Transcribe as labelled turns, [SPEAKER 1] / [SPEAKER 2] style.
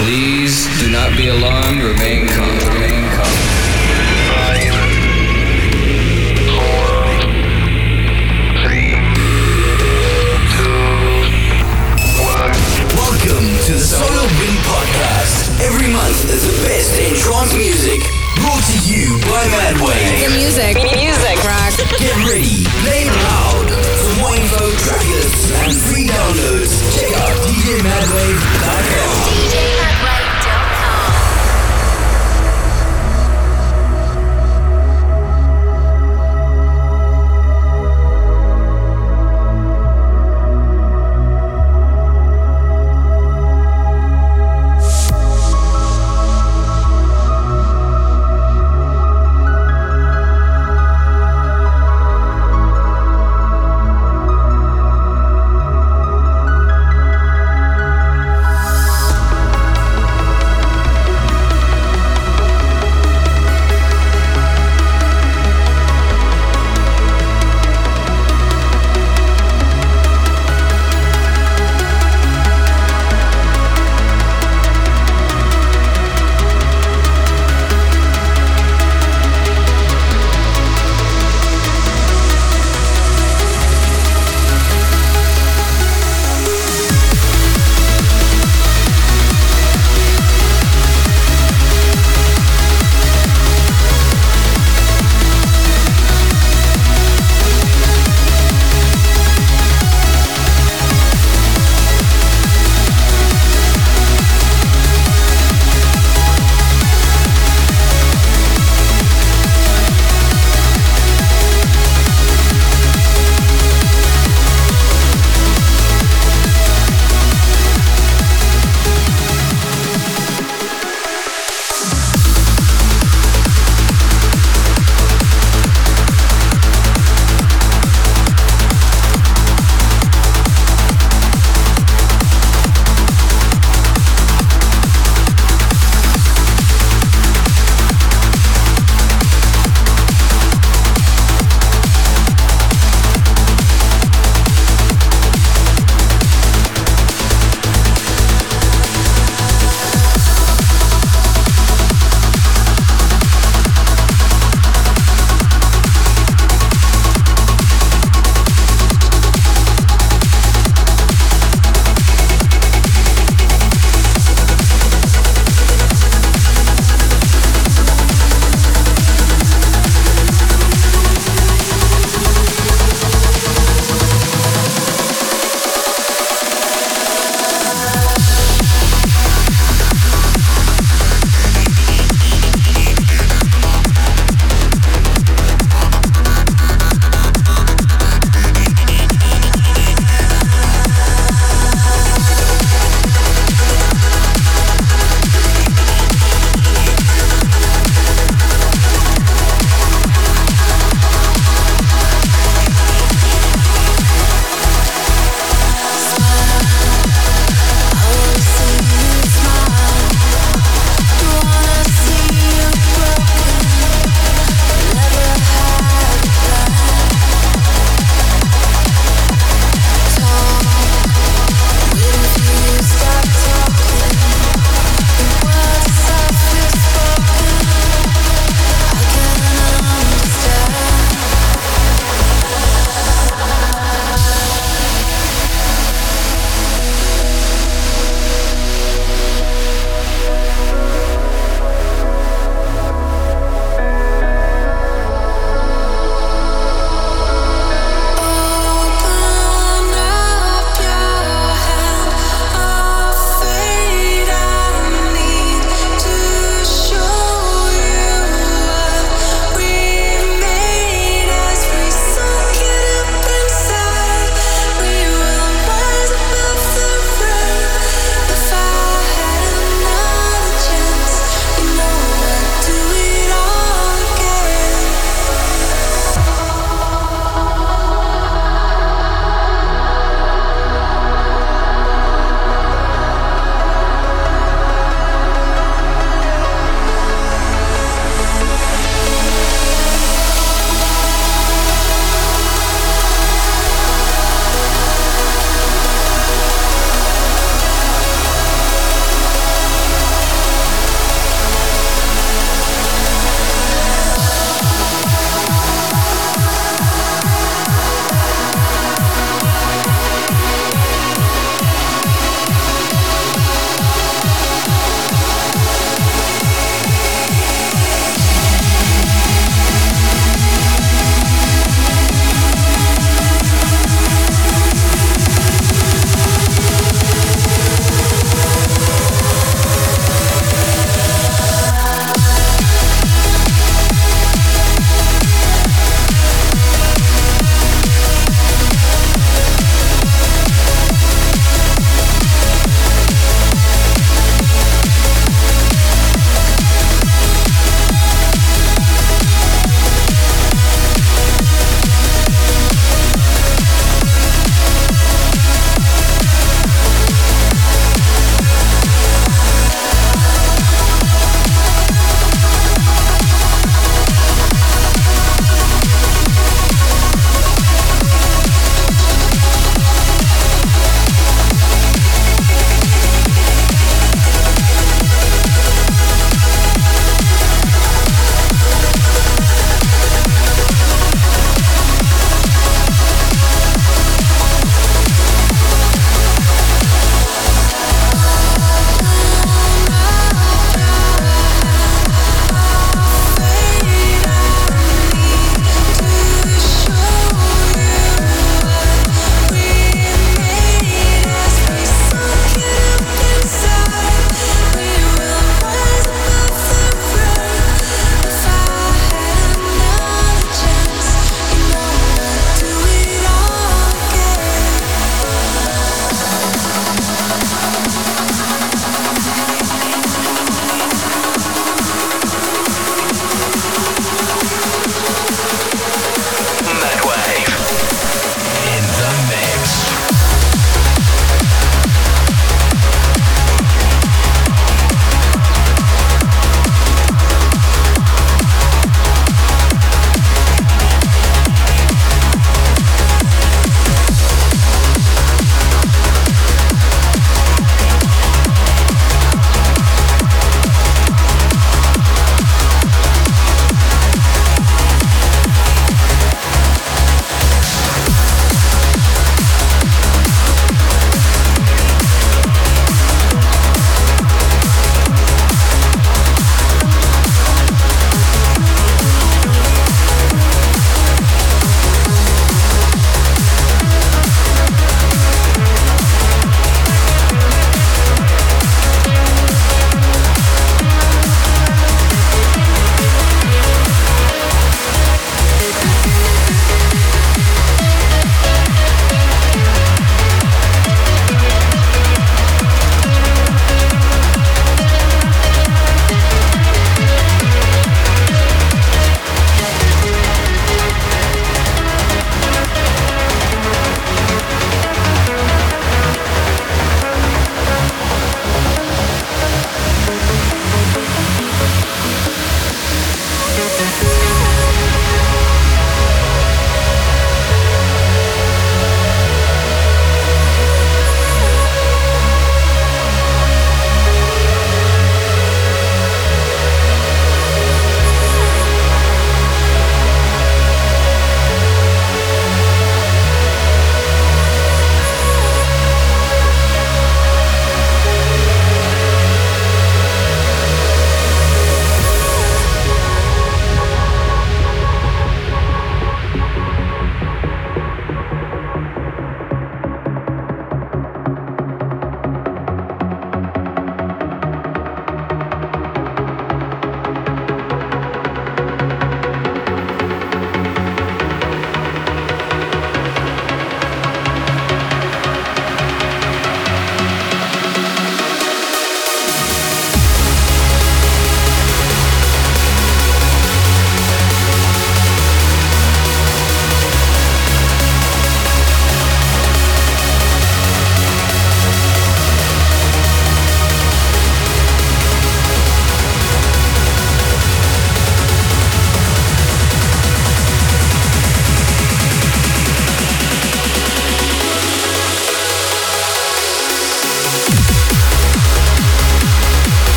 [SPEAKER 1] Please do not be alarmed. Remain calm. Remain calm.
[SPEAKER 2] Five, four, three, two, one.
[SPEAKER 3] Welcome to the Solar Wind Podcast. Every month there's the best in trance music. Brought to you by Madwave.
[SPEAKER 4] The music. Music. Rock.
[SPEAKER 3] Get ready, play loud. For more info, track lists, and free downloads, check out
[SPEAKER 5] djmadwave.com.